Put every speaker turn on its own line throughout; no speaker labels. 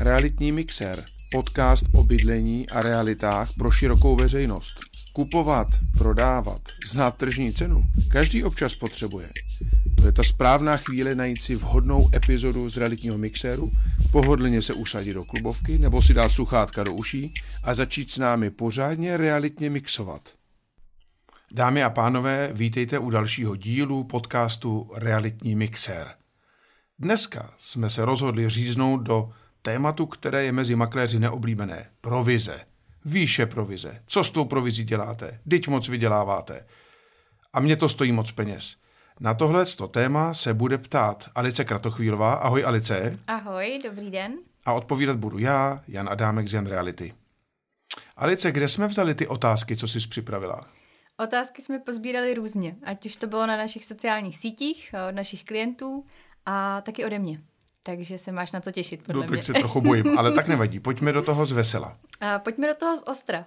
Realitní mixer, podcast o bydlení a realitách pro širokou veřejnost. Kupovat, prodávat, znát tržní cenu, každý občas potřebuje. To je ta správná chvíle najít si vhodnou epizodu z realitního mixéru, pohodlně se usadit do klubovky nebo si dát sluchátka do uší a začít s námi pořádně realitně mixovat. Dámy a pánové, vítejte u dalšího dílu podcastu Realitní mixér. Dneska jsme se rozhodli říznout do tématu, které je mezi makléři neoblíbené. Provize. Výše provize. Co s tou provizí děláte? Dyť moc vyděláváte. A mě to stojí moc peněz. Na tohle téma se bude ptát Alice Kratochvílová. Ahoj Alice.
Ahoj, dobrý den.
A odpovídat budu já, Jan Adámek z Jan Reality. Alice, kde jsme vzali ty otázky, co jsi připravila?
Otázky jsme pozbírali různě, ať už to bylo na našich sociálních sítích, od našich klientů a taky ode mě. Takže se máš na co těšit, podle
no,
mě.
tak se trochu bojím, ale tak nevadí. Pojďme do toho z vesela.
A pojďme do toho z ostra.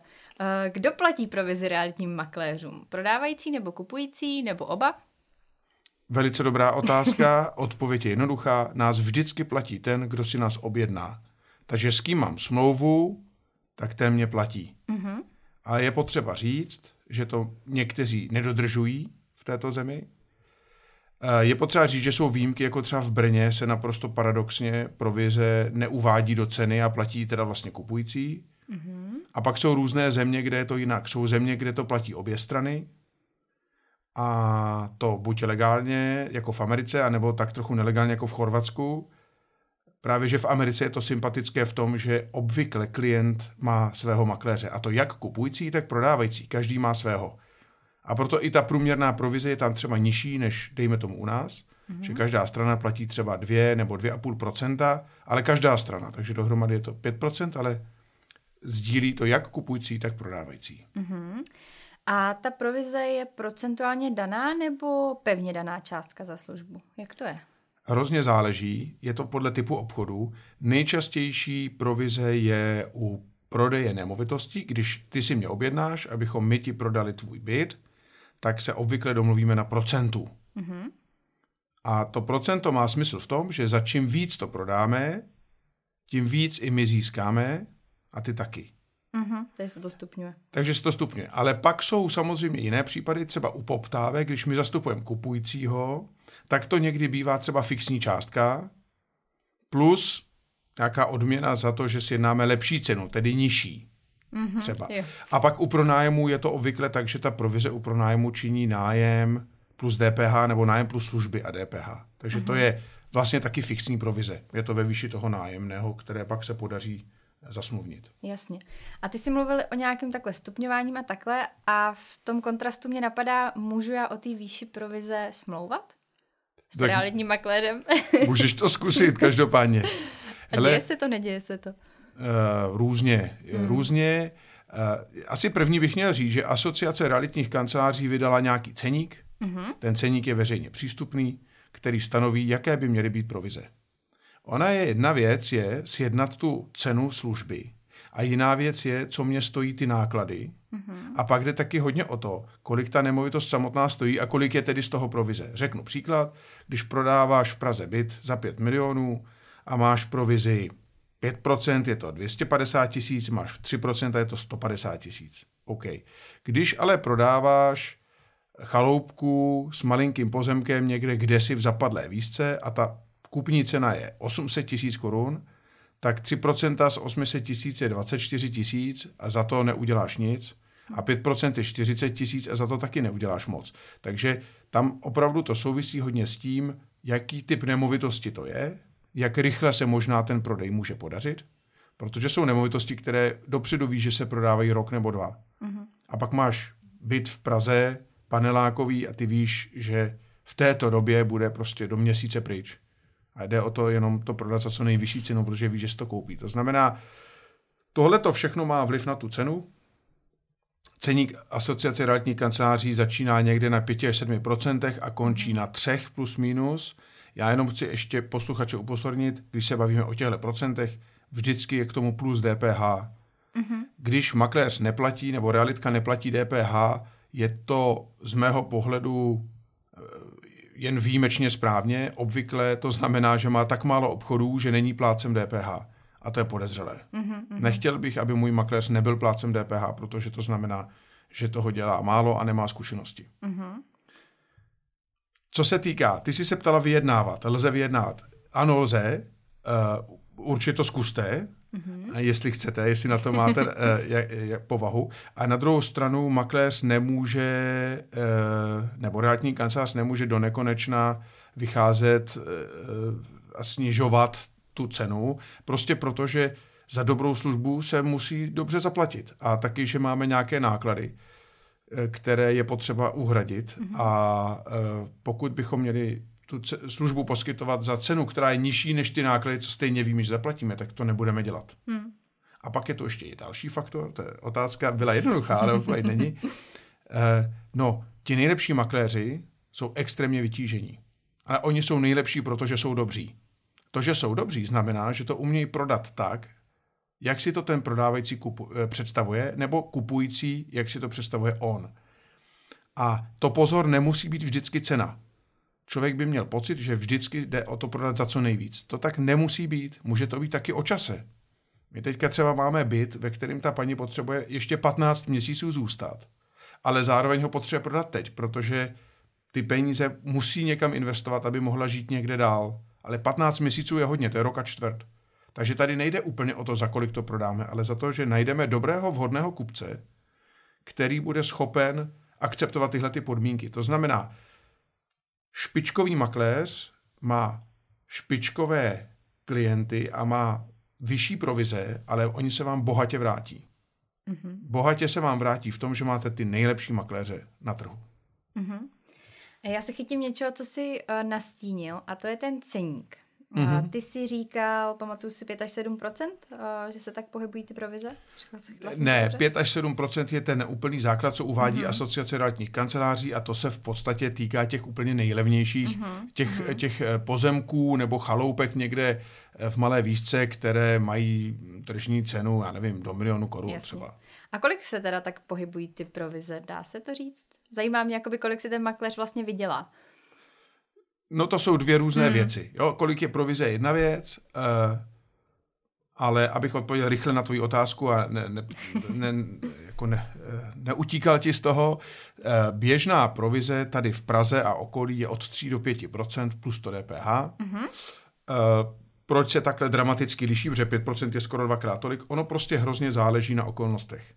Kdo platí provizi realitním makléřům? Prodávající nebo kupující nebo oba?
Velice dobrá otázka, odpověď je jednoduchá. Nás vždycky platí ten, kdo si nás objedná. Takže s kým mám smlouvu, tak ten mě platí. Mm-hmm. Ale je potřeba říct, že to někteří nedodržují v této zemi. Eh, je potřeba říct, že jsou výjimky, jako třeba v Brně se naprosto paradoxně provize neuvádí do ceny a platí teda vlastně kupující. Mm-hmm. A pak jsou různé země, kde je to jinak. Jsou země, kde to platí obě strany, a to buď legálně, jako v Americe, anebo tak trochu nelegálně, jako v Chorvatsku. Právě, že v Americe je to sympatické v tom, že obvykle klient má svého makléře, a to jak kupující, tak prodávající. Každý má svého. A proto i ta průměrná provize je tam třeba nižší, než dejme tomu u nás, mm-hmm. že každá strana platí třeba 2 nebo 2,5%, ale každá strana, takže dohromady je to 5%, ale sdílí to jak kupující, tak prodávající. Mm-hmm.
A ta provize je procentuálně daná nebo pevně daná částka za službu? Jak to je?
Hrozně záleží, je to podle typu obchodu. Nejčastější provize je u prodeje nemovitostí, když ty si mě objednáš, abychom my ti prodali tvůj byt, tak se obvykle domluvíme na procentu. Mm-hmm. A to procento má smysl v tom, že za čím víc to prodáme, tím víc i my získáme a ty taky.
Mm-hmm, takže se to stupňuje.
Takže se to stupňuje. Ale pak jsou samozřejmě jiné případy, třeba u poptávek, když my zastupujeme kupujícího, tak to někdy bývá třeba fixní částka plus nějaká odměna za to, že si jednáme lepší cenu, tedy nižší. Mm-hmm, třeba. Jo. A pak u pronájmu je to obvykle tak, že ta provize u pronájmu činí nájem plus DPH nebo nájem plus služby a DPH. Takže mm-hmm. to je vlastně taky fixní provize. Je to ve výši toho nájemného, které pak se podaří zasmluvnit.
Jasně. A ty jsi mluvil o nějakém takhle stupňováním a takhle a v tom kontrastu mě napadá, můžu já o té výši provize smlouvat? S tak realitním maklérem?
můžeš to zkusit, každopádně.
A Hele, děje se to, neděje se to?
Uh, různě. Hmm. Různě. Uh, asi první bych měl říct, že asociace realitních kanceláří vydala nějaký ceník. Mm-hmm. Ten ceník je veřejně přístupný, který stanoví, jaké by měly být provize. Ona je jedna věc, je sjednat tu cenu služby. A jiná věc je, co mě stojí ty náklady. Mm-hmm. A pak jde taky hodně o to, kolik ta nemovitost samotná stojí a kolik je tedy z toho provize. Řeknu příklad, když prodáváš v Praze byt za 5 milionů a máš provizi 5%, je to 250 tisíc, máš 3%, je to 150 tisíc. OK. Když ale prodáváš chaloupku s malinkým pozemkem někde, kde si v zapadlé výzce a ta kupní cena je 800 tisíc korun, tak 3% z 800 tisíc je 24 tisíc a za to neuděláš nic. A 5% je 40 tisíc a za to taky neuděláš moc. Takže tam opravdu to souvisí hodně s tím, jaký typ nemovitosti to je, jak rychle se možná ten prodej může podařit, protože jsou nemovitosti, které dopředu víš, že se prodávají rok nebo dva. Mm-hmm. A pak máš byt v Praze, panelákový a ty víš, že v této době bude prostě do měsíce pryč. A jde o to jenom to prodat za co nejvyšší cenu, protože víš, že si to koupí. To znamená, tohle to všechno má vliv na tu cenu. Ceník asociace realitních kanceláří začíná někde na 5 až 7 a končí na 3 plus minus. Já jenom chci ještě posluchače upozornit, když se bavíme o těchto procentech, vždycky je k tomu plus DPH. Mm-hmm. Když makléř neplatí nebo realitka neplatí DPH, je to z mého pohledu jen výjimečně správně. Obvykle to znamená, že má tak málo obchodů, že není plácem DPH. A to je podezřelé. Mm-hmm. Nechtěl bych, aby můj makléř nebyl plácem DPH, protože to znamená, že toho dělá málo a nemá zkušenosti. Mm-hmm. Co se týká, ty jsi se ptala vyjednávat. Lze vyjednávat? Ano, lze. Uh, určitě to zkuste, mm-hmm. jestli chcete, jestli na to máte uh, jak, jak, povahu. A na druhou stranu makléř nemůže, uh, nebo realitní kancelář nemůže do nekonečna vycházet uh, a snižovat tu cenu, prostě protože za dobrou službu se musí dobře zaplatit. A taky, že máme nějaké náklady, které je potřeba uhradit. Mm-hmm. A pokud bychom měli tu službu poskytovat za cenu, která je nižší než ty náklady, co stejně víme, že zaplatíme, tak to nebudeme dělat. Hmm. A pak je to ještě i další faktor, to je otázka byla jednoduchá, ale odpověď není. Eh, no, ti nejlepší makléři jsou extrémně vytížení. Ale oni jsou nejlepší, protože jsou dobří. To, že jsou dobří, znamená, že to umějí prodat tak, jak si to ten prodávající kupu, eh, představuje, nebo kupující, jak si to představuje on. A to pozor nemusí být vždycky cena člověk by měl pocit, že vždycky jde o to prodat za co nejvíc. To tak nemusí být. Může to být taky o čase. My teďka třeba máme byt, ve kterém ta paní potřebuje ještě 15 měsíců zůstat, ale zároveň ho potřebuje prodat teď, protože ty peníze musí někam investovat, aby mohla žít někde dál. Ale 15 měsíců je hodně, to je rok a čtvrt. Takže tady nejde úplně o to, za kolik to prodáme, ale za to, že najdeme dobrého, vhodného kupce, který bude schopen akceptovat tyhle ty podmínky. To znamená, špičkový makléř má špičkové klienty a má vyšší provize, ale oni se vám bohatě vrátí. Mm-hmm. Bohatě se vám vrátí v tom, že máte ty nejlepší makléře na trhu. Mm-hmm.
Já se chytím něčeho, co jsi uh, nastínil, a to je ten ceník. Mm-hmm. Ty jsi říkal, pamatuju si 5 až 7% že se tak pohybují ty provize?
Ne, 5 až 7% je ten úplný základ, co uvádí mm-hmm. asociace realitních kanceláří a to se v podstatě týká těch úplně nejlevnějších, mm-hmm. těch, mm-hmm. těch eh, pozemků nebo chaloupek někde eh, v malé výšce, které mají tržní cenu, já nevím, do milionu korun třeba.
A kolik se teda tak pohybují ty provize, dá se to říct? Zajímá mě, jakoby, kolik si ten makléř vlastně vydělá.
No to jsou dvě různé hmm. věci. Jo? Kolik je provize je jedna věc, uh, ale abych odpověděl rychle na tvoji otázku a ne, ne, ne, jako ne, eh, neutíkal ti z toho, uh, běžná provize tady v Praze a okolí je od 3 do 5% plus to DPH. Mm-hmm. Uh, proč se takhle dramaticky liší, protože 5% je skoro dvakrát tolik? Ono prostě hrozně záleží na okolnostech.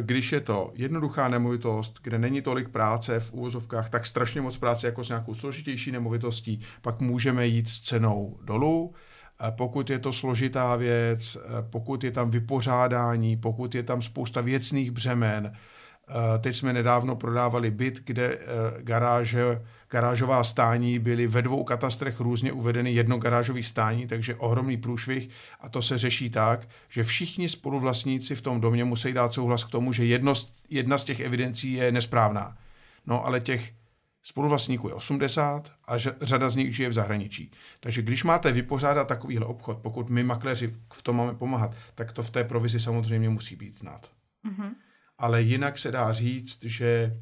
Když je to jednoduchá nemovitost, kde není tolik práce v úvozovkách, tak strašně moc práce jako s nějakou složitější nemovitostí, pak můžeme jít s cenou dolů. Pokud je to složitá věc, pokud je tam vypořádání, pokud je tam spousta věcných břemen, teď jsme nedávno prodávali byt, kde garáže garážová stání byly ve dvou katastrech různě uvedeny jedno garážový stání, takže ohromný průšvih a to se řeší tak, že všichni spoluvlastníci v tom domě musí dát souhlas k tomu, že jedno, jedna z těch evidencí je nesprávná. No ale těch spoluvlastníků je 80 a řada z nich žije v zahraničí. Takže když máte vypořádat takovýhle obchod, pokud my makléři v tom máme pomáhat, tak to v té provizi samozřejmě musí být znát. Mm-hmm. Ale jinak se dá říct, že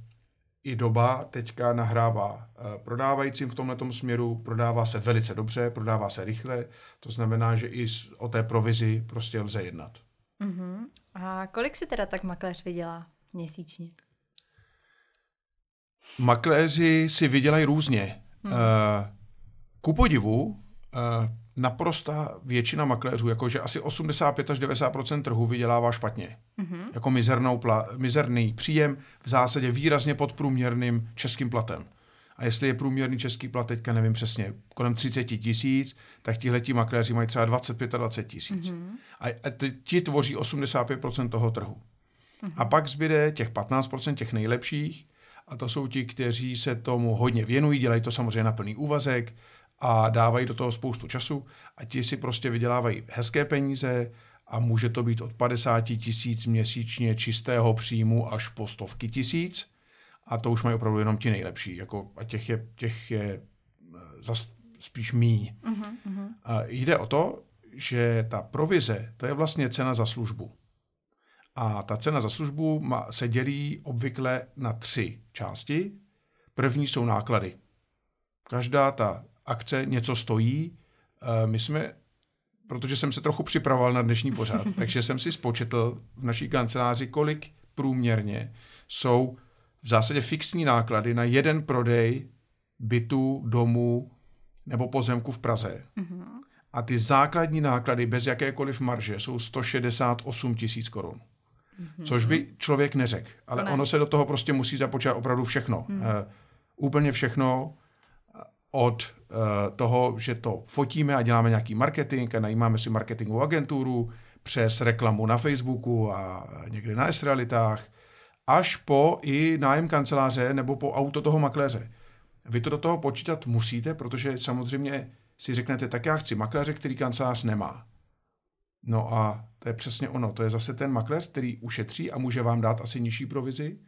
i doba teďka nahrává eh, prodávajícím v tomto směru, prodává se velice dobře, prodává se rychle, to znamená, že i o té provizi prostě lze jednat.
Uh-huh. A kolik si teda tak makléř vydělá měsíčně?
Makléři si vydělají různě. Uh, ku podivu, uh, naprosta většina makléřů, jakože asi 85 až 90% trhu vydělává špatně. Mm-hmm. Jako mizernou pla, mizerný příjem, v zásadě výrazně podprůměrným českým platem. A jestli je průměrný český plat, teďka nevím přesně, kolem 30 tisíc, tak tihleti makléři mají třeba 25 a 20 tisíc. Mm-hmm. A, a ti tvoří 85 toho trhu. Mm-hmm. A pak zbyde těch 15% těch nejlepších, a to jsou ti, kteří se tomu hodně věnují, dělají to samozřejmě na plný úvazek, a dávají do toho spoustu času a ti si prostě vydělávají hezké peníze a může to být od 50 tisíc měsíčně čistého příjmu až po stovky tisíc a to už mají opravdu jenom ti nejlepší. Jako, a těch je, těch je eh, zas spíš míň. Uh-huh, uh-huh. A jde o to, že ta provize, to je vlastně cena za službu. A ta cena za službu má, se dělí obvykle na tři části. První jsou náklady. Každá ta akce něco stojí. Eh, my jsme protože jsem se trochu připravoval na dnešní pořád, takže jsem si spočetl v naší kanceláři, kolik průměrně jsou v zásadě fixní náklady na jeden prodej bytu, domu nebo pozemku v Praze. Mm-hmm. A ty základní náklady bez jakékoliv marže jsou 168 tisíc korun. Mm-hmm. Což by člověk neřekl. Ale ne. ono se do toho prostě musí započítat opravdu všechno. Mm. Uh, úplně všechno od uh, toho, že to fotíme a děláme nějaký marketing a najímáme si marketingovou agenturu, přes reklamu na Facebooku a někde na S-realitách, až po i nájem kanceláře nebo po auto toho makléře. Vy to do toho počítat musíte, protože samozřejmě si řeknete, tak já chci makléře, který kancelář nemá. No a to je přesně ono. To je zase ten makléř, který ušetří a může vám dát asi nižší provizi.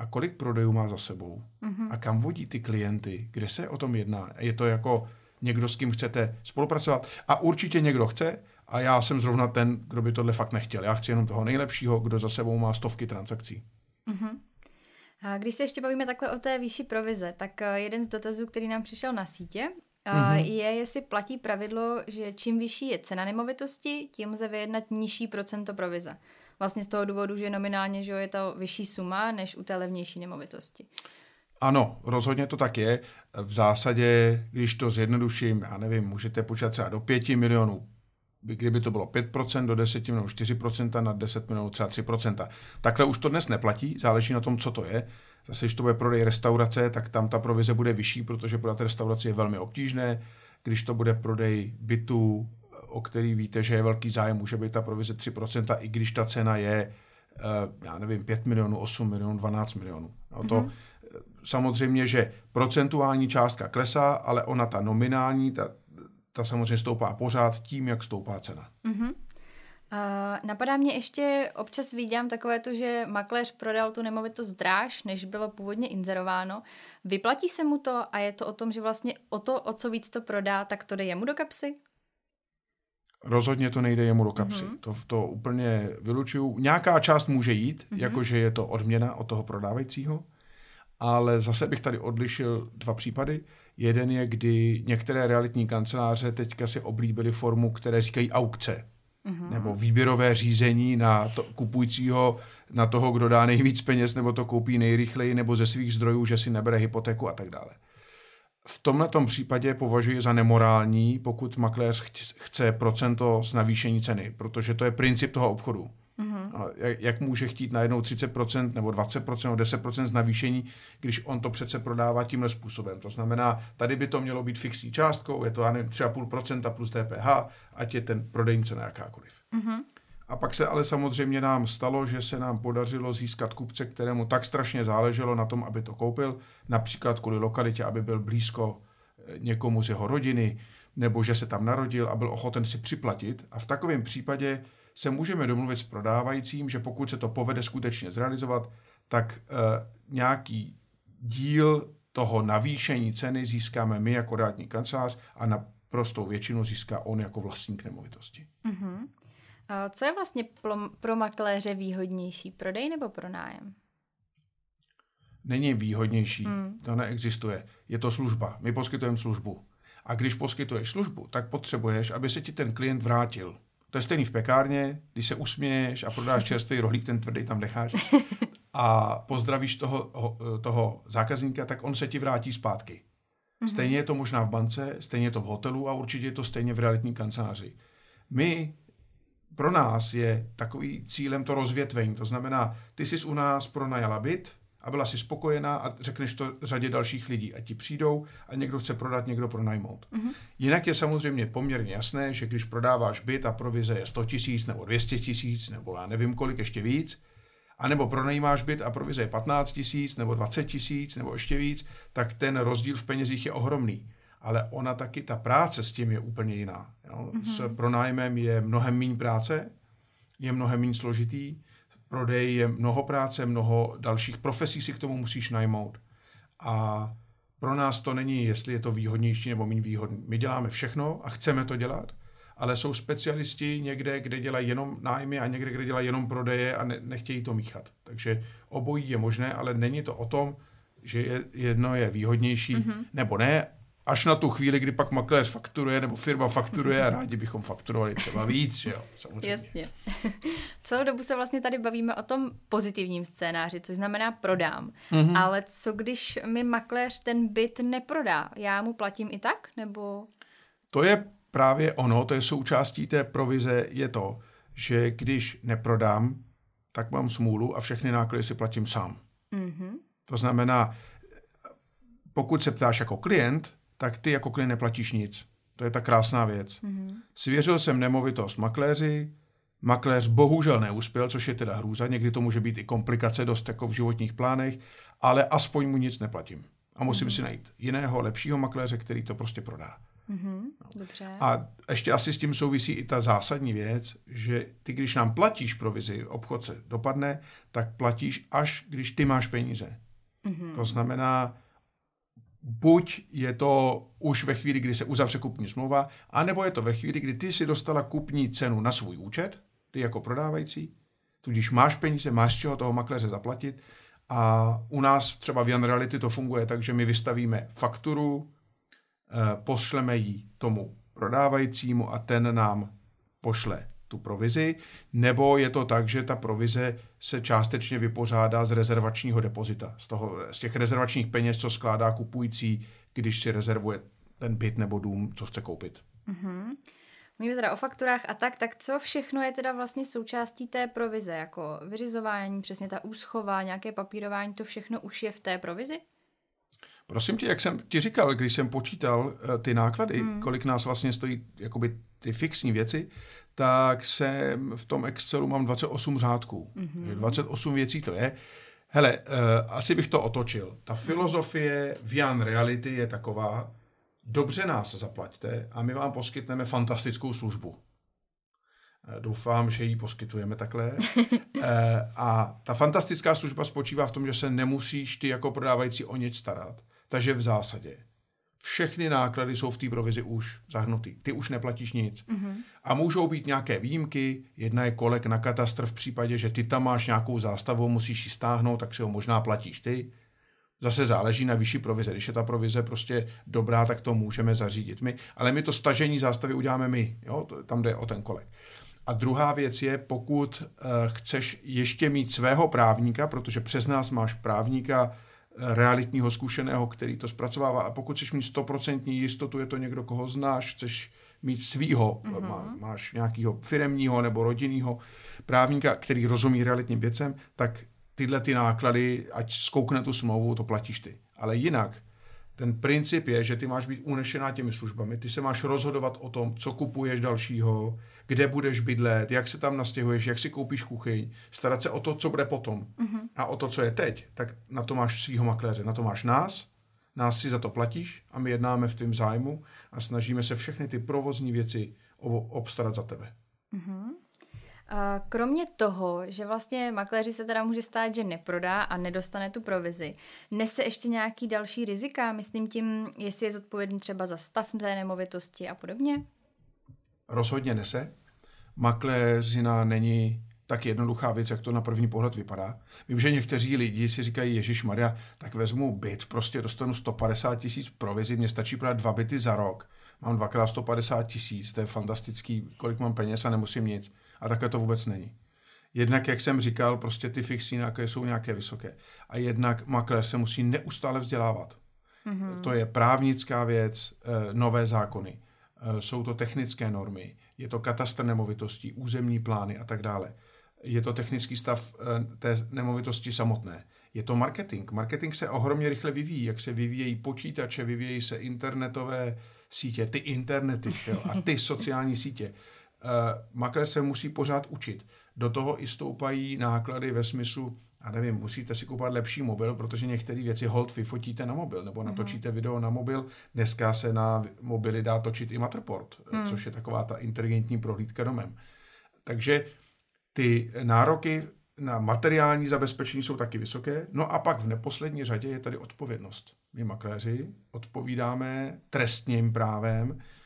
A kolik prodejů má za sebou? Mm-hmm. A kam vodí ty klienty? Kde se o tom jedná? Je to jako někdo, s kým chcete spolupracovat? A určitě někdo chce, a já jsem zrovna ten, kdo by tohle fakt nechtěl. Já chci jenom toho nejlepšího, kdo za sebou má stovky transakcí. Mm-hmm.
A když se ještě bavíme takhle o té výši provize, tak eh, jeden z dotazů, který nám přišel na sítě, mm-hmm. je, jestli platí pravidlo, že čím vyšší je cena nemovitosti, tím lze vyjednat nižší procento provize. Vlastně z toho důvodu, že nominálně že je to vyšší suma než u té levnější nemovitosti.
Ano, rozhodně to tak je. V zásadě, když to zjednoduším, já nevím, můžete počítat třeba do 5 milionů kdyby to bylo 5%, do 10 milionů 4%, na 10 milionů třeba 3%. Takhle už to dnes neplatí, záleží na tom, co to je. Zase, když to bude prodej restaurace, tak tam ta provize bude vyšší, protože prodat restauraci je velmi obtížné. Když to bude prodej bytu, o který víte, že je velký zájem, může být ta provize 3%, i když ta cena je, eh, já nevím, 5 milionů, 8 milionů, 12 milionů. No to, mm-hmm. Samozřejmě, že procentuální částka klesá, ale ona ta nominální, ta, ta samozřejmě stoupá pořád tím, jak stoupá cena. Mm-hmm.
Uh, napadá mě ještě, občas vidím takové to, že makléř prodal tu nemovitost dráž, než bylo původně inzerováno. Vyplatí se mu to a je to o tom, že vlastně o to, o co víc to prodá, tak to jde jemu do kapsy?
Rozhodně to nejde jemu do kapsy. Mm-hmm. To, to úplně vylučuju. Nějaká část může jít, mm-hmm. jakože je to odměna od toho prodávajícího, ale zase bych tady odlišil dva případy. Jeden je, kdy některé realitní kanceláře teďka si oblíbily formu, které říkají aukce. Mm-hmm. Nebo výběrové řízení na to, kupujícího, na toho, kdo dá nejvíc peněz, nebo to koupí nejrychleji, nebo ze svých zdrojů, že si nebere hypotéku a tak dále. V tomhle případě považuji za nemorální, pokud makléř chce procento z navýšení ceny, protože to je princip toho obchodu. Mm-hmm. Jak, jak může chtít najednou 30% nebo 20% nebo 10% z navýšení, když on to přece prodává tímhle způsobem. To znamená, tady by to mělo být fixní částkou, je to, já nevím, 3,5% plus DPH, ať je ten prodejní cena jakákoliv. Mm-hmm. A pak se ale samozřejmě nám stalo, že se nám podařilo získat kupce, kterému tak strašně záleželo na tom, aby to koupil, například kvůli lokalitě, aby byl blízko eh, někomu z jeho rodiny, nebo že se tam narodil a byl ochoten si připlatit. A v takovém případě se můžeme domluvit s prodávajícím, že pokud se to povede skutečně zrealizovat, tak uh, nějaký díl toho navýšení ceny získáme my jako realitní kancelář a na prostou většinu získá on jako vlastník nemovitosti. Uh-huh.
A co je vlastně pro makléře výhodnější, prodej nebo pronájem?
Není výhodnější, hmm. to neexistuje. Je to služba. My poskytujeme službu. A když poskytuješ službu, tak potřebuješ, aby se ti ten klient vrátil. To je stejný v pekárně, když se usměješ a prodáš čerstvý rohlík, ten tvrdý tam necháš a pozdravíš toho, toho zákazníka, tak on se ti vrátí zpátky. Mm-hmm. Stejně je to možná v bance, stejně je to v hotelu a určitě je to stejně v realitní kanceláři. My, pro nás je takový cílem to rozvětvení. To znamená, ty jsi u nás pronajala byt, a byla si spokojená a řekneš to řadě dalších lidí a ti přijdou a někdo chce prodat, někdo pronajmout. Mm-hmm. Jinak je samozřejmě poměrně jasné, že když prodáváš byt a provize je 100 tisíc nebo 200 tisíc nebo já nevím kolik, ještě víc, a nebo pronajímáš byt a provize je 15 tisíc nebo 20 tisíc nebo ještě víc, tak ten rozdíl v penězích je ohromný. Ale ona taky, ta práce s tím je úplně jiná. Jo? Mm-hmm. S pronájmem je mnohem méně práce, je mnohem méně složitý, prodej je mnoho práce, mnoho dalších profesí si k tomu musíš najmout. A pro nás to není, jestli je to výhodnější nebo méně výhodný. My děláme všechno a chceme to dělat, ale jsou specialisti někde, kde dělají jenom nájmy a někde, kde dělají jenom prodeje a ne, nechtějí to míchat. Takže obojí je možné, ale není to o tom, že je, jedno je výhodnější mm-hmm. nebo ne, až na tu chvíli, kdy pak makléř fakturuje nebo firma fakturuje a rádi bychom fakturovali třeba víc, že jo,
samozřejmě. Jasně. Celou dobu se vlastně tady bavíme o tom pozitivním scénáři, což znamená prodám. Mm-hmm. Ale co když mi makléř ten byt neprodá? Já mu platím i tak, nebo...
To je právě ono, to je součástí té provize, je to, že když neprodám, tak mám smůlu a všechny náklady si platím sám. Mm-hmm. To znamená, pokud se ptáš jako klient, tak ty jako klient neplatíš nic. To je ta krásná věc. Mm-hmm. Svěřil jsem nemovitost makléři, makléř bohužel neuspěl, což je teda hrůza, někdy to může být i komplikace dost jako v životních plánech, ale aspoň mu nic neplatím. A musím mm-hmm. si najít jiného, lepšího makléře, který to prostě prodá.
Mm-hmm, dobře.
A ještě asi s tím souvisí i ta zásadní věc, že ty, když nám platíš provizi, obchod se dopadne, tak platíš až, když ty máš peníze. Mm-hmm. To znamená, buď je to už ve chvíli, kdy se uzavře kupní smlouva, anebo je to ve chvíli, kdy ty si dostala kupní cenu na svůj účet, ty jako prodávající, tudíž máš peníze, máš čeho toho makléře zaplatit. A u nás třeba v Jan Reality to funguje tak, že my vystavíme fakturu, eh, pošleme ji tomu prodávajícímu a ten nám pošle tu provizi, nebo je to tak, že ta provize se částečně vypořádá z rezervačního depozita, z, toho, z těch rezervačních peněz, co skládá kupující, když si rezervuje ten byt nebo dům, co chce koupit.
Mm-hmm. Mluvíme teda o fakturách a tak, tak co všechno je teda vlastně součástí té provize, jako vyřizování, přesně ta úschova, nějaké papírování, to všechno už je v té provizi?
Prosím tě, jak jsem ti říkal, když jsem počítal uh, ty náklady, mm. kolik nás vlastně stojí jakoby ty fixní věci, tak jsem v tom Excelu mám 28 řádků. Mm-hmm. 28 věcí to je. Hele, uh, asi bych to otočil. Ta filozofie v Jan Reality je taková, dobře nás zaplaťte a my vám poskytneme fantastickou službu. Eh, doufám, že ji poskytujeme takhle. Eh, a ta fantastická služba spočívá v tom, že se nemusíš ty jako prodávající o nic starat. Takže v zásadě všechny náklady jsou v té provizi už zahrnutý. Ty už neplatíš nic. Mm-hmm. A můžou být nějaké výjimky. Jedna je kolek na katastr v případě, že ty tam máš nějakou zástavu, musíš ji stáhnout, tak si ho možná platíš ty. Zase záleží na vyšší provize. Když je ta provize prostě dobrá, tak to můžeme zařídit my. Ale my to stažení zástavy uděláme my. Jo? Tam jde o ten kolek. A druhá věc je, pokud uh, chceš ještě mít svého právníka, protože přes nás máš právníka, realitního zkušeného, který to zpracovává. A pokud chceš mít stoprocentní jistotu, je to někdo, koho znáš, chceš mít svýho, mm-hmm. má, máš nějakého firemního nebo rodinného právníka, který rozumí realitním věcem, tak tyhle ty náklady, ať zkoukne tu smlouvu, to platíš ty. Ale jinak, ten princip je, že ty máš být unešená těmi službami, ty se máš rozhodovat o tom, co kupuješ dalšího, kde budeš bydlet, jak se tam nastěhuješ, jak si koupíš kuchyň, starat se o to, co bude potom mm-hmm. a o to, co je teď, tak na to máš svého makléře, na to máš nás, nás si za to platíš a my jednáme v tom zájmu a snažíme se všechny ty provozní věci obstarat za tebe.
Kromě toho, že vlastně makléři se teda může stát, že neprodá a nedostane tu provizi, nese ještě nějaký další rizika, myslím tím, jestli je zodpovědný třeba za stav té nemovitosti a podobně?
Rozhodně nese. Makléřina není tak jednoduchá věc, jak to na první pohled vypadá. Vím, že někteří lidi si říkají, Ježíš Maria, tak vezmu byt, prostě dostanu 150 tisíc provizi, mě stačí prodat dva byty za rok. Mám dvakrát 150 tisíc, to je fantastický, kolik mám peněz a nemusím nic. A takhle to vůbec není. Jednak, jak jsem říkal, prostě ty fixní náklady jsou nějaké vysoké. A jednak makléř se musí neustále vzdělávat. Mm-hmm. To je právnická věc, eh, nové zákony. Eh, jsou to technické normy, je to katastr nemovitostí, územní plány a tak dále. Je to technický stav eh, té nemovitosti samotné. Je to marketing. Marketing se ohromně rychle vyvíjí, jak se vyvíjejí počítače, vyvíjejí se internetové sítě, ty internety jo, a ty sociální sítě. Uh, makléř se musí pořád učit. Do toho i stoupají náklady ve smyslu, a nevím, musíte si kupovat lepší mobil, protože některé věci hold vyfotíte na mobil, nebo natočíte mm-hmm. video na mobil. Dneska se na mobily dá točit i Matterport, mm. což je taková ta inteligentní prohlídka domem. Takže ty nároky na materiální zabezpečení jsou taky vysoké. No a pak v neposlední řadě je tady odpovědnost. My makléři odpovídáme trestním právem Eh,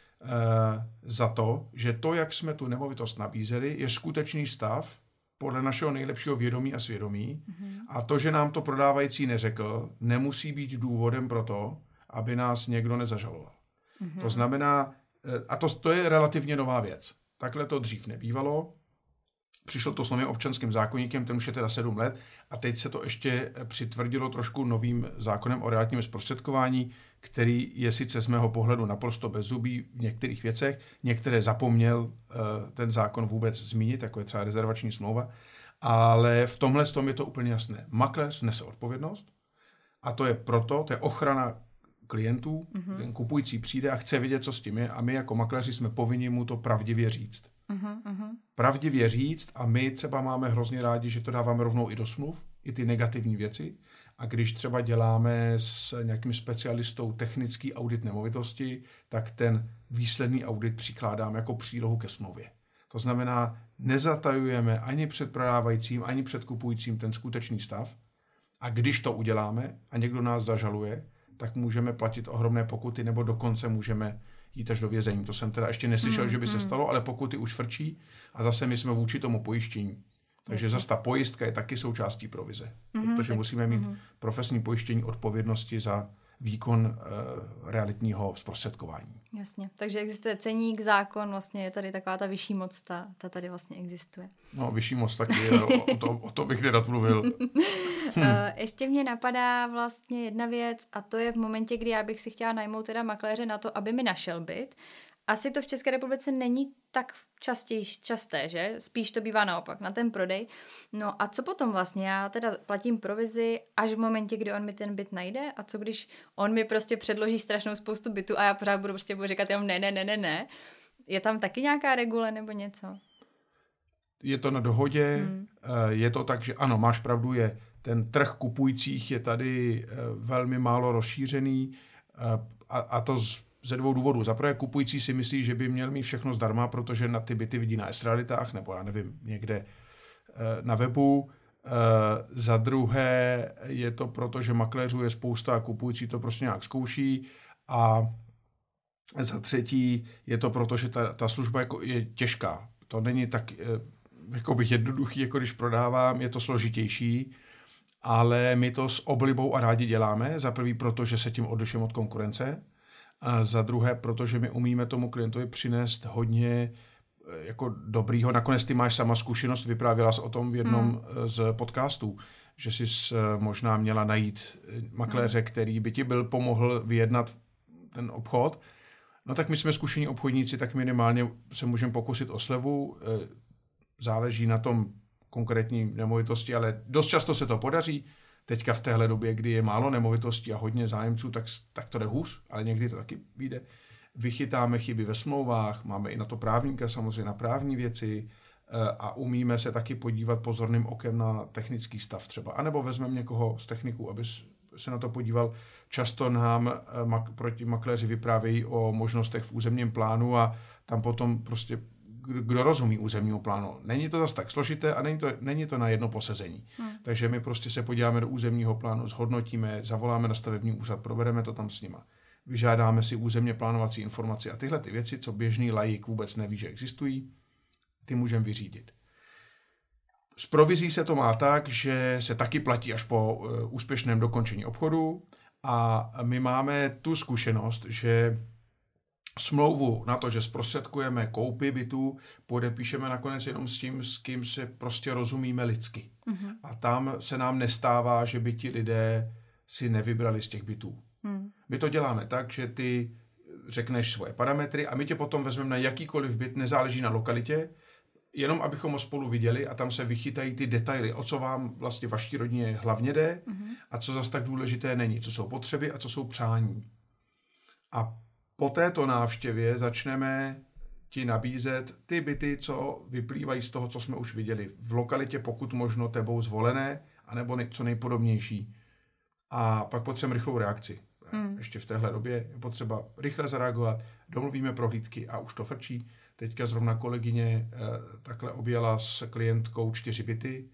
za to, že to, jak jsme tu nemovitost nabízeli, je skutečný stav podle našeho nejlepšího vědomí a svědomí. Mm-hmm. A to, že nám to prodávající neřekl, nemusí být důvodem pro to, aby nás někdo nezažaloval. Mm-hmm. To znamená, eh, a to, to je relativně nová věc. Takhle to dřív nebývalo. Přišlo to s novým občanským zákonníkem, ten už je teda sedm let, a teď se to ještě přitvrdilo trošku novým zákonem o realitním zprostředkování, který je sice z mého pohledu naprosto bezzubý v některých věcech, některé zapomněl uh, ten zákon vůbec zmínit, jako je třeba rezervační smlouva, ale v tomhle tom je to úplně jasné. Makléř nese odpovědnost a to je proto, to je ochrana klientů, mm-hmm. ten kupující přijde a chce vědět, co s tím je a my jako makléři jsme povinni mu to pravdivě říct. Mm-hmm. Pravdivě říct a my třeba máme hrozně rádi, že to dáváme rovnou i do smluv, i ty negativní věci. A když třeba děláme s nějakým specialistou technický audit nemovitosti, tak ten výsledný audit přikládáme jako přílohu ke smlouvě. To znamená, nezatajujeme ani před prodávajícím, ani před kupujícím ten skutečný stav. A když to uděláme a někdo nás zažaluje, tak můžeme platit ohromné pokuty nebo dokonce můžeme jít až do vězení. To jsem teda ještě neslyšel, mm, že by se mm. stalo, ale pokuty už frčí a zase my jsme vůči tomu pojištění. Takže zase ta pojistka je taky součástí provize, mm-hmm, protože tak, musíme mít mm-hmm. profesní pojištění odpovědnosti za výkon uh, realitního zprostředkování.
Jasně, takže existuje ceník, zákon, vlastně je tady taková ta vyšší moc, ta, ta tady vlastně existuje.
No, vyšší moc taky, o, o, to, o to bych nerad mluvil.
hm. Ještě mě napadá vlastně jedna věc a to je v momentě, kdy já bych si chtěla najmout teda makléře na to, aby mi našel byt, asi to v České republice není tak častěji, časté, že? Spíš to bývá naopak, na ten prodej. No a co potom vlastně? Já teda platím provizi až v momentě, kdy on mi ten byt najde a co když on mi prostě předloží strašnou spoustu bytu a já pořád budu prostě budu říkat jenom ne, ne, ne, ne, ne. Je tam taky nějaká regule nebo něco?
Je to na dohodě, hmm. Eh, je to tak, že ano, máš pravdu, je ten trh kupujících je tady eh, velmi málo rozšířený eh, a, a to z ze dvou důvodů. Za prvé kupující si myslí, že by měl mít všechno zdarma, protože na ty byty vidí na estralitách nebo já nevím, někde eh, na webu. Eh, za druhé je to proto, že makléřů je spousta a kupující to prostě nějak zkouší. A za třetí je to proto, že ta, ta služba jako je těžká. To není tak eh, jako bych jednoduchý, jako když prodávám, je to složitější, ale my to s oblibou a rádi děláme. Za prvý proto, že se tím odliším od konkurence, a za druhé, protože my umíme tomu klientovi přinést hodně eh, jako dobrýho. Nakonec ty máš sama zkušenost, vyprávěla jsi o tom v jednom hmm. Eh, z podcastů, že jsi eh, možná měla najít makléře, hmm. který by ti byl pomohl vyjednat ten obchod. No tak my jsme zkušení obchodníci, tak minimálně se můžeme pokusit o slevu. Záleží na tom konkrétní nemovitosti, ale dost často se to podaří. Teďka v téhle době, kdy je málo nemovitostí a hodně zájemců, tak, tak to jde hůř, ale někdy to taky vyjde. Vychytáme chyby ve smlouvách, máme i na to právníka, samozřejmě na právní věci eh, a umíme se taky podívat pozorným okem na technický stav třeba. A nebo vezmeme někoho z techniků, aby se na to podíval. Často nám eh, mak, proti makléři vyprávějí o možnostech v územním plánu a tam potom prostě kdo rozumí územního plánu. Není to zase tak složité a není to, není to na jedno posezení. Hmm. Takže my prostě se podíváme do územního plánu, zhodnotíme, zavoláme na stavební úřad, probereme to tam s nima. Vyžádáme si územně plánovací informace a tyhle ty věci, co běžný laik vůbec neví, že existují, ty můžeme vyřídit. S provizí se to má tak, že se taky platí až po uh, úspěšném dokončení obchodu a my máme tu zkušenost, že smlouvu na to, že zprostředkujeme koupy bytů, podepíšeme nakonec jenom s tím, s kým se prostě rozumíme lidsky. Mm-hmm. A tam se nám nestává, že by ti lidé si nevybrali z těch bytů. Mm. My to děláme tak, že ty řekneš svoje parametry a my tě potom vezmeme na jakýkoliv byt, nezáleží na lokalitě, jenom abychom ho spolu viděli a tam se vychytají ty detaily, o co vám vlastně vaší rodině hlavně jde mm-hmm. a co zase tak důležité není, co jsou potřeby a co jsou přání. A po této návštěvě začneme ti nabízet ty byty, co vyplývají z toho, co jsme už viděli v lokalitě, pokud možno tebou zvolené, anebo co nejpodobnější. A pak potřebujeme rychlou reakci. Hmm. Ještě v téhle době je potřeba rychle zareagovat, domluvíme prohlídky a už to frčí. Teďka zrovna kolegyně eh, takhle objela s klientkou čtyři byty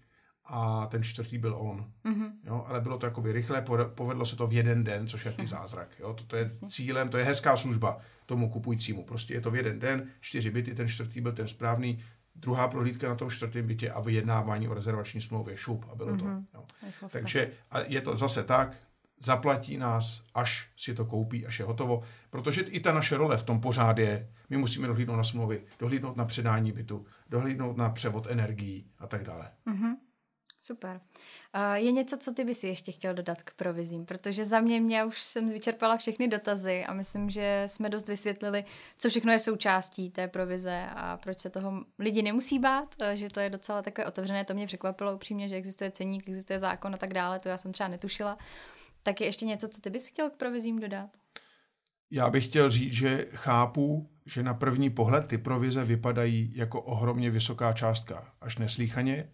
a ten čtvrtý byl on. Mm-hmm. Jo, ale bylo to jakoby rychle, povedlo se to v jeden den, což je jaký zázrak. Jo, to, to je cílem, to je hezká služba tomu kupujícímu. Prostě je to v jeden den, čtyři byty, ten čtvrtý byl ten správný, druhá prohlídka na tom čtvrtém bytě a vyjednávání o rezervační smlouvě, šup a bylo mm-hmm. to. Jo. Takže a je to zase tak, zaplatí nás, až si to koupí, až je hotovo. Protože i ta naše role v tom pořád je, my musíme dohlídnout na smlouvy, dohlídnout na předání bytu, dohlídnout na převod energií a tak dále.
Mm-hmm. Super. Je něco, co ty by si ještě chtěl dodat k provizím? Protože za mě, mě už jsem vyčerpala všechny dotazy a myslím, že jsme dost vysvětlili, co všechno je součástí té provize a proč se toho lidi nemusí bát, že to je docela takové otevřené. To mě překvapilo upřímně, že existuje ceník, existuje zákon a tak dále, to já jsem třeba netušila. Tak je ještě něco, co ty bys chtěl k provizím dodat?
Já bych chtěl říct, že chápu, že na první pohled ty provize vypadají jako ohromně vysoká částka, až neslíchaně,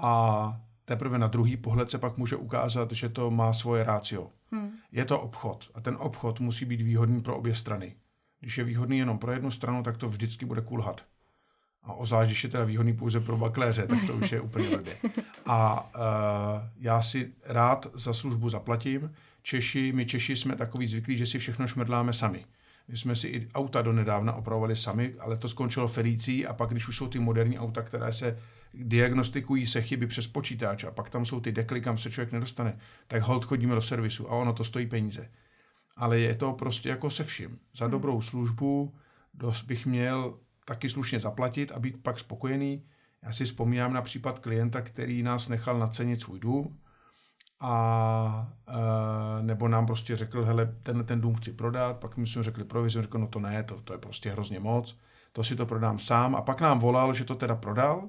a teprve na druhý pohled se pak může ukázat, že to má svoje rácio. Hmm. Je to obchod a ten obchod musí být výhodný pro obě strany. Když je výhodný jenom pro jednu stranu, tak to vždycky bude kulhat. A ozvlášť, když je teda výhodný pouze pro makléře, tak to už je úplně blbě. A uh, já si rád za službu zaplatím. Češi, my Češi jsme takový zvyklí, že si všechno šmrdláme sami. My jsme si i auta donedávna opravovali sami, ale to skončilo fericí a pak, když už jsou ty moderní auta, které se diagnostikují se chyby přes počítač a pak tam jsou ty dekly, kam se člověk nedostane, tak hold chodíme do servisu a ono to stojí peníze. Ale je to prostě jako se vším. Za hmm. dobrou službu dost bych měl taky slušně zaplatit a být pak spokojený. Já si vzpomínám na případ klienta, který nás nechal nacenit svůj dům a e, nebo nám prostě řekl, hele, ten, ten dům chci prodat, pak my jsme řekli provizi, řekl, no to ne, to, to je prostě hrozně moc, to si to prodám sám a pak nám volal, že to teda prodal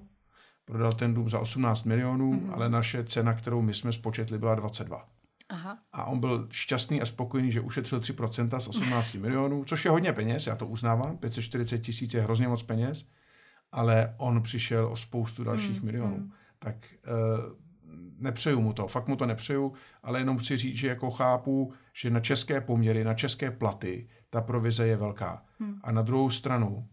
prodal ten dům za 18 milionů, mm-hmm. ale naše cena, kterou my jsme spočetli, byla 22. Aha. A on byl šťastný a spokojený, že ušetřil 3% z 18 milionů, což je hodně peněz, já to uznávám, 540 tisíc je hrozně moc peněz, ale on přišel o spoustu dalších mm, milionů. Mm. Tak uh, nepřeju mu to, fakt mu to nepřeju, ale jenom chci říct, že jako chápu, že na české poměry, na české platy ta provize je velká. Mm. A na druhou stranu,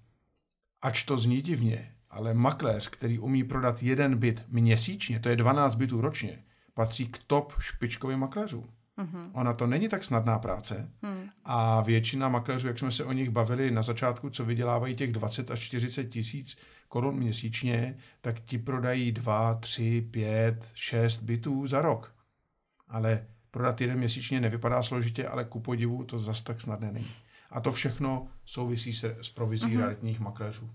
ač to zní divně, ale makléř, který umí prodat jeden byt měsíčně, to je 12 bytů ročně, patří k top špičkovým makléřům. Mm-hmm. Ona to není tak snadná práce mm. a většina makléřů, jak jsme se o nich bavili na začátku, co vydělávají těch 20 až 40 tisíc korun měsíčně, tak ti prodají 2, 3, 5, 6 bytů za rok. Ale prodat jeden měsíčně nevypadá složitě, ale ku podivu to zas tak snadné není. A to všechno souvisí se, s provizí mm-hmm. realitních makléřů.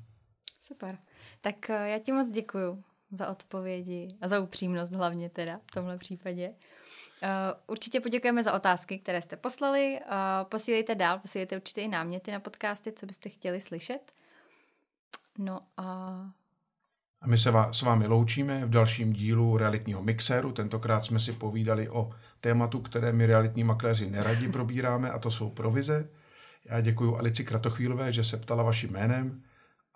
Super. Tak eh, já ti moc děkuju za odpovědi a za upřímnost hlavně teda v tomhle případě. Uh, určitě poděkujeme za otázky, které jste poslali. Posílejte dál, posílejte určitě i náměty na podcasty, co byste chtěli slyšet. No a...
A my se s vámi loučíme v dalším dílu realitního mixéru. Tentokrát jsme si povídali o tématu, které my realitní makléři neradi probíráme, a to jsou provize. Já děkuji Alici Kratochvílové, že se ptala vaším jménem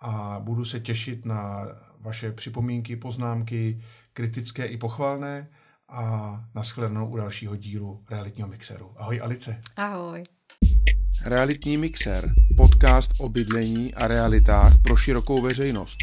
a budu se těšit na vaše připomínky, poznámky, kritické i pochvalné a nashledanou u dalšího dílu realitního mixeru. Ahoj Alice.
Ahoj.
Realitní mixer, podcast o bydlení a realitách pro širokou veřejnost.